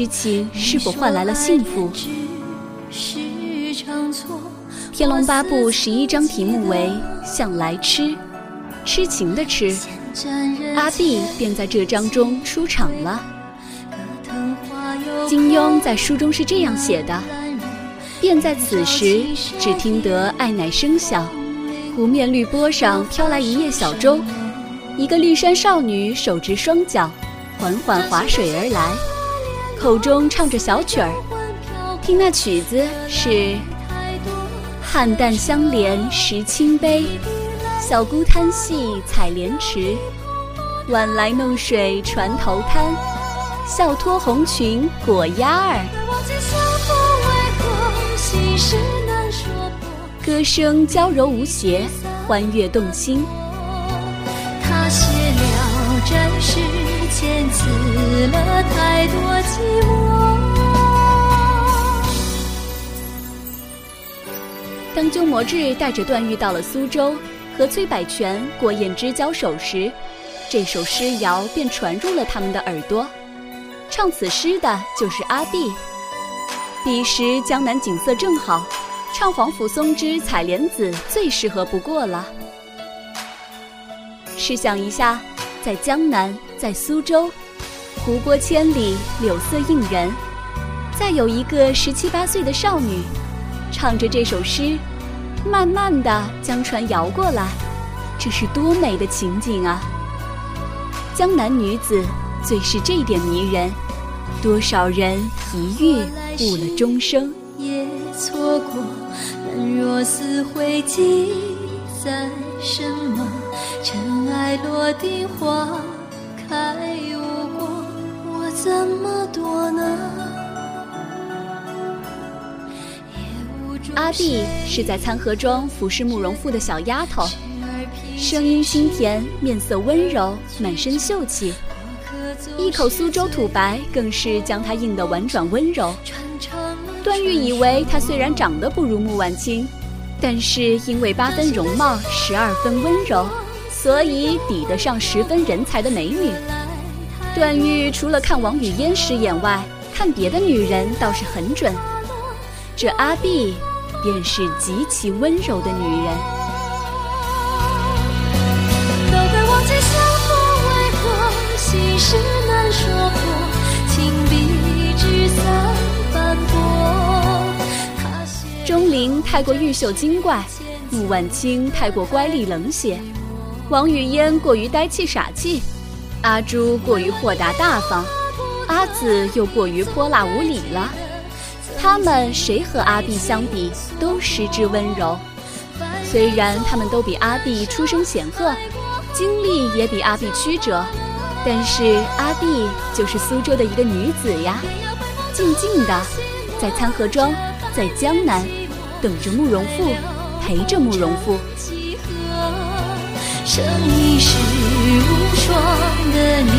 痴情是否换来了幸福？《天龙八部》十一章题目为“向来痴”，痴情的痴。阿碧便在这章中出场了。金庸在书中是这样写的：“便在此时，只听得爱乃声响，湖面绿波上飘来一叶小舟，一个绿衫少女手执双桨，缓缓划水而来，口中唱着小曲儿。听那曲子是：汉淡相连识清悲，小姑贪戏采莲池，晚来弄水船头滩。”笑脱红裙裹鸭儿，歌声娇柔无邪，欢悦动心。他写了这世间，辞了太多。当鸠摩智带着段誉到了苏州，和崔百全、过燕之交手时，这首诗谣便传入了他们的耳朵。唱此诗的就是阿碧。彼时江南景色正好，唱黄甫松之《采莲子》最适合不过了。试想一下，在江南，在苏州，湖泊千里，柳色映人，再有一个十七八岁的少女，唱着这首诗，慢慢的将船摇过来，这是多美的情景啊！江南女子。最是这点迷人，多少人一遇误了终生。也错过，但若似会记在什么？尘埃落定，花开，怎么躲呢？阿碧是在餐盒中服侍慕容复的小丫头，声音清甜，面色温柔，满身秀气。一口苏州土白，更是将她映得婉转温柔。段誉以为她虽然长得不如穆婉清，但是因为八分容貌，十二分温柔，所以抵得上十分人才的美女。段誉除了看王语嫣失眼外，看别的女人倒是很准。这阿碧，便是极其温柔的女人。钟灵太过玉秀精怪，穆婉清太过乖戾冷血，王语嫣过于呆气傻气，阿朱过于豁达大方，阿紫又过于泼辣无礼了。他们谁和阿碧相比，都失之温柔。虽然他们都比阿碧出身显赫，经历也比阿碧曲折。但是阿碧就是苏州的一个女子呀，静静的在参河庄，在江南等着慕容复，陪着慕容复。生一世无双的你，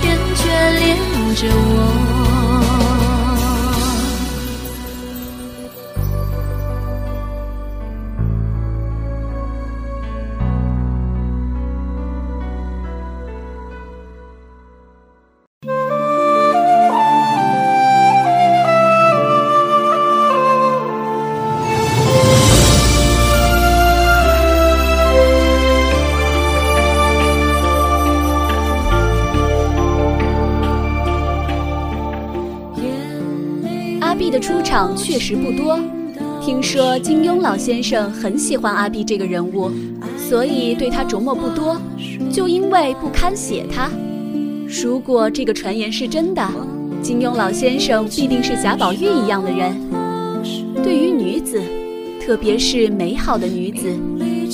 仍眷恋着我。实不多，听说金庸老先生很喜欢阿碧这个人物，所以对他琢磨不多，就因为不堪写他。如果这个传言是真的，金庸老先生必定是贾宝玉一样的人。对于女子，特别是美好的女子，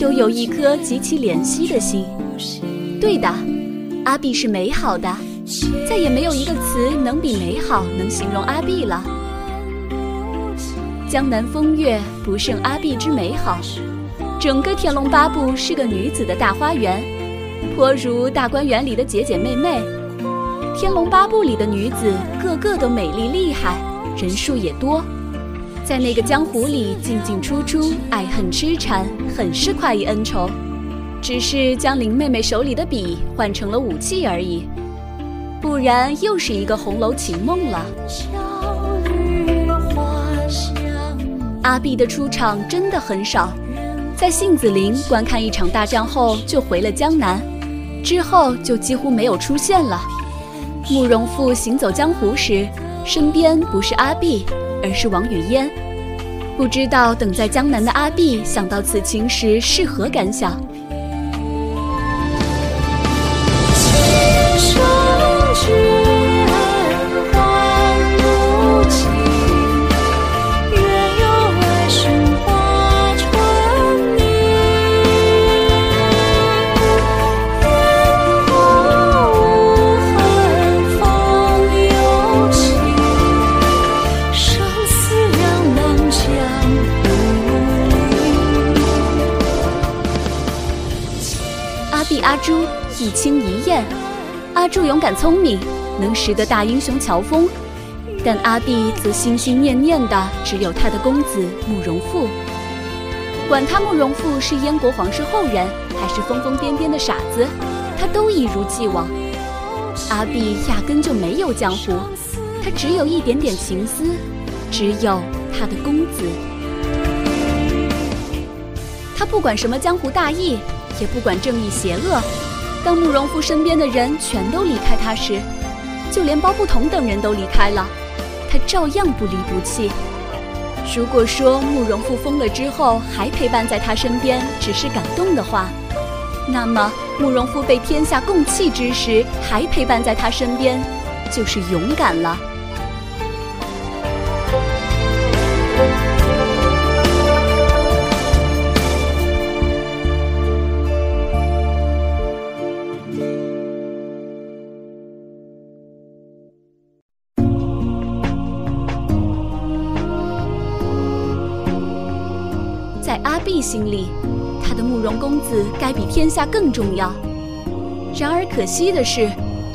都有一颗极其怜惜的心。对的，阿碧是美好的，再也没有一个词能比美好能形容阿碧了。江南风月不胜阿碧之美好，整个《天龙八部》是个女子的大花园，颇如大观园里的姐姐妹妹。《天龙八部》里的女子个个都美丽厉害，人数也多，在那个江湖里进进出出，爱恨痴缠，很是快意恩仇，只是将林妹妹手里的笔换成了武器而已。不然又是一个红楼情梦了。阿碧的出场真的很少，在杏子林观看一场大战后就回了江南，之后就几乎没有出现了。慕容复行走江湖时，身边不是阿碧，而是王语嫣。不知道等在江南的阿碧想到此情时是何感想？阿朱一青一艳，阿朱勇敢聪明，能识得大英雄乔峰，但阿碧则心心念念的只有他的公子慕容复。管他慕容复是燕国皇室后人，还是疯疯癫癫的傻子，他都一如既往。阿碧压根就没有江湖，他只有一点点情思，只有他的公子。他不管什么江湖大义。也不管正义邪恶，当慕容复身边的人全都离开他时，就连包不同等人都离开了，他照样不离不弃。如果说慕容复疯了之后还陪伴在他身边只是感动的话，那么慕容复被天下共弃之时还陪伴在他身边，就是勇敢了。心里，他的慕容公子该比天下更重要。然而可惜的是，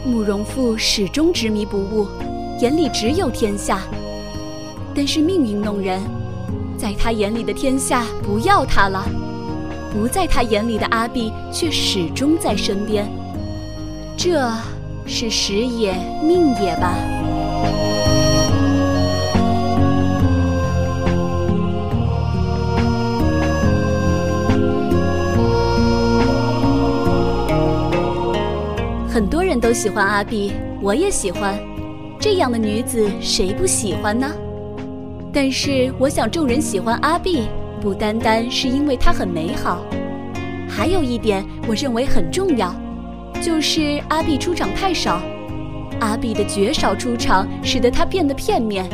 慕容复始终执迷不悟，眼里只有天下。但是命运弄人，在他眼里的天下不要他了，不在他眼里的阿碧却始终在身边。这是时也命也吧。都喜欢阿碧，我也喜欢。这样的女子谁不喜欢呢？但是我想，众人喜欢阿碧，不单单是因为她很美好，还有一点我认为很重要，就是阿碧出场太少。阿碧的绝少出场，使得她变得片面。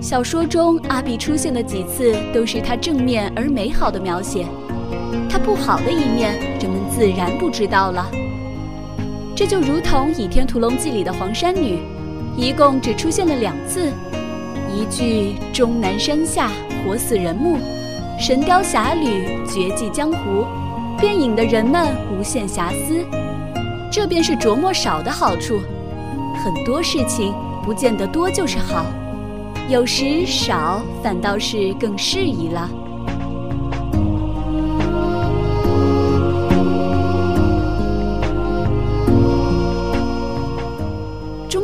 小说中阿碧出现的几次，都是她正面而美好的描写，她不好的一面，人们自然不知道了。这就如同《倚天屠龙记》里的黄山女，一共只出现了两次，一句“终南山下，活死人墓，神雕侠侣，绝迹江湖”，便引得人们无限遐思。这便是琢磨少的好处。很多事情不见得多就是好，有时少反倒是更适宜了。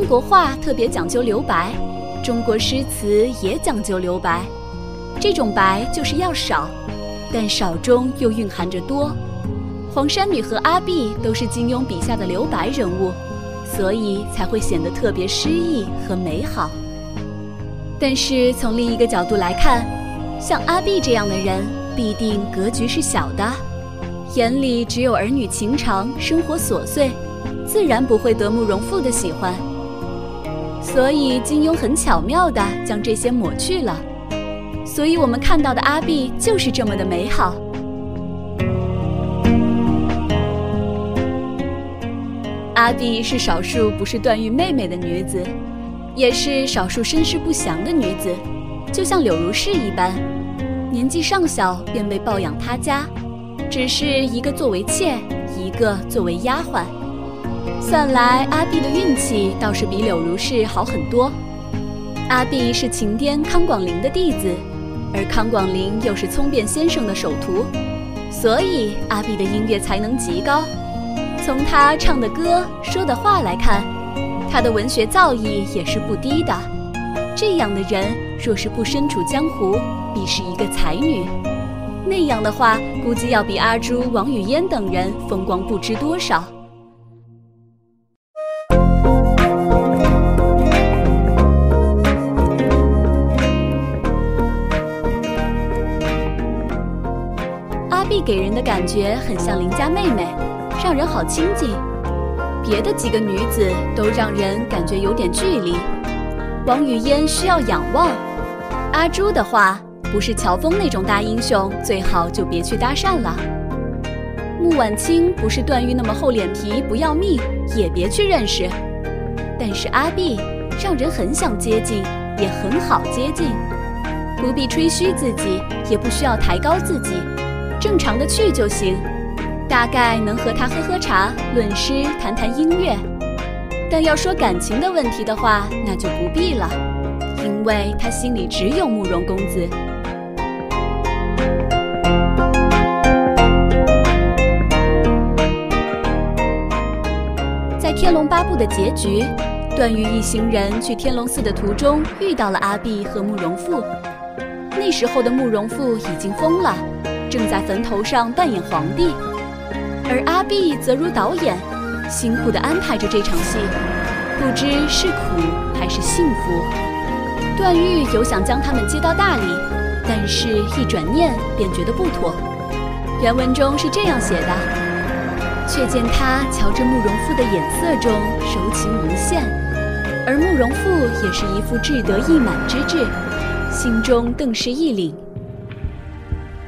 中国画特别讲究留白，中国诗词也讲究留白。这种白就是要少，但少中又蕴含着多。黄山女和阿碧都是金庸笔下的留白人物，所以才会显得特别诗意和美好。但是从另一个角度来看，像阿碧这样的人，必定格局是小的，眼里只有儿女情长、生活琐碎，自然不会得慕容复的喜欢。所以金庸很巧妙地将这些抹去了，所以我们看到的阿碧就是这么的美好。阿碧是少数不是段誉妹妹的女子，也是少数身世不详的女子，就像柳如是一般，年纪尚小便被抱养他家，只是一个作为妾，一个作为丫鬟。算来，阿碧的运气倒是比柳如是好很多。阿碧是秦颠康广陵的弟子，而康广陵又是聪辩先生的首徒，所以阿碧的音乐才能极高。从他唱的歌、说的话来看，他的文学造诣也是不低的。这样的人若是不身处江湖，必是一个才女。那样的话，估计要比阿朱、王语嫣等人风光不知多少。给人的感觉很像邻家妹妹，让人好亲近。别的几个女子都让人感觉有点距离。王语嫣需要仰望，阿朱的话。不是乔峰那种大英雄，最好就别去搭讪了。穆婉清不是段誉那么厚脸皮不要命，也别去认识。但是阿碧让人很想接近，也很好接近，不必吹嘘自己，也不需要抬高自己，正常的去就行。大概能和他喝喝茶、论诗、谈谈音乐。但要说感情的问题的话，那就不必了，因为他心里只有慕容公子。《在天龙八部》的结局，段誉一行人去天龙寺的途中遇到了阿碧和慕容复。那时候的慕容复已经疯了，正在坟头上扮演皇帝，而阿碧则如导演，辛苦地安排着这场戏，不知是苦还是幸福。段誉有想将他们接到大理，但是一转念便觉得不妥。原文中是这样写的。却见他瞧着慕容复的眼色中柔情无限，而慕容复也是一副志得意满之志，心中更是一凛。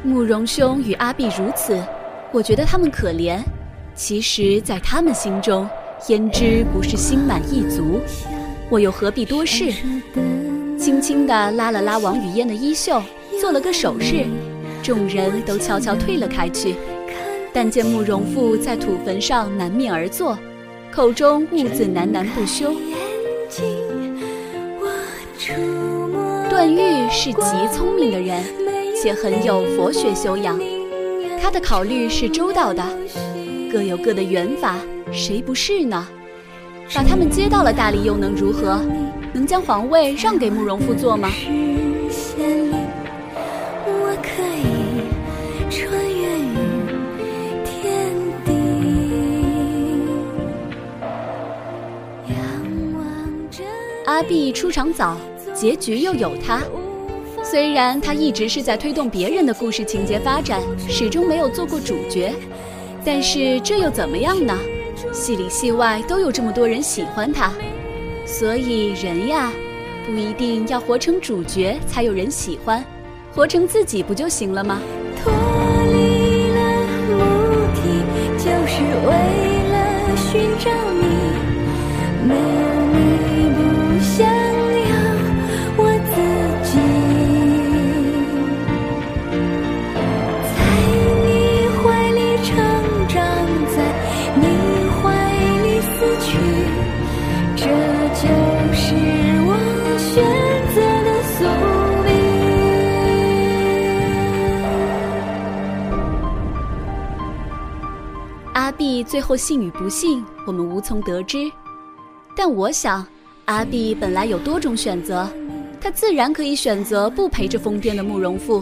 慕容兄与阿碧如此，我觉得他们可怜，其实，在他们心中，胭脂不是心满意足，我又何必多事？轻轻地拉了拉王语嫣的衣袖，做了个手势，众人都悄悄退了开去。但见慕容复在土坟上南面而坐，口中兀自喃喃不休。段誉是极聪明的人，且很有佛学修养，他的考虑是周到的。各有各的缘法，谁不是呢？把他们接到了大理又能如何？能将皇位让给慕容复做吗？阿碧出场早，结局又有他。虽然他一直是在推动别人的故事情节发展，始终没有做过主角，但是这又怎么样呢？戏里戏外都有这么多人喜欢他，所以人呀，不一定要活成主角才有人喜欢，活成自己不就行了吗？脱离了目的，就是为了寻找你，没最后幸与不幸，我们无从得知，但我想。阿碧本来有多种选择，她自然可以选择不陪着疯癫的慕容复，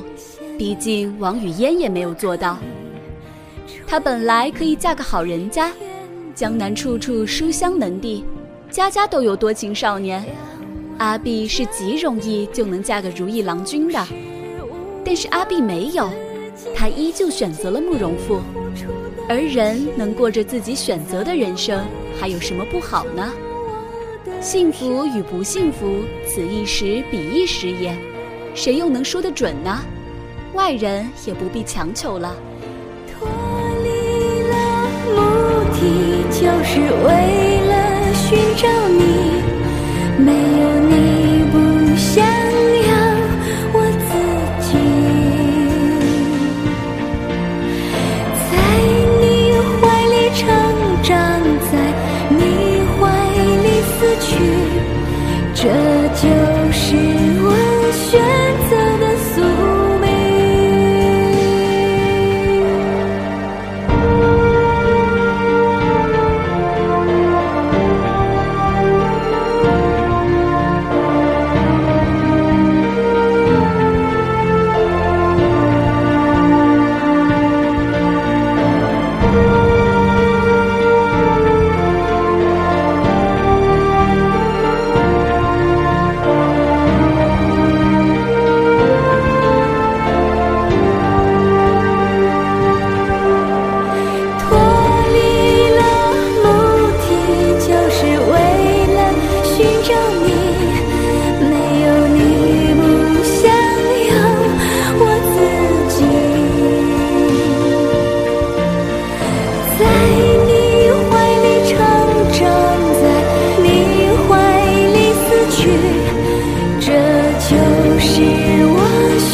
毕竟王语嫣也没有做到。她本来可以嫁个好人家，江南处处书香门第，家家都有多情少年，阿碧是极容易就能嫁个如意郎君的。但是阿碧没有，她依旧选择了慕容复。而人能过着自己选择的人生，还有什么不好呢？幸福与不幸福，此一时彼一时也，谁又能说得准呢？外人也不必强求了。脱离了目的，就是为了寻找你，没有你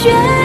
雪。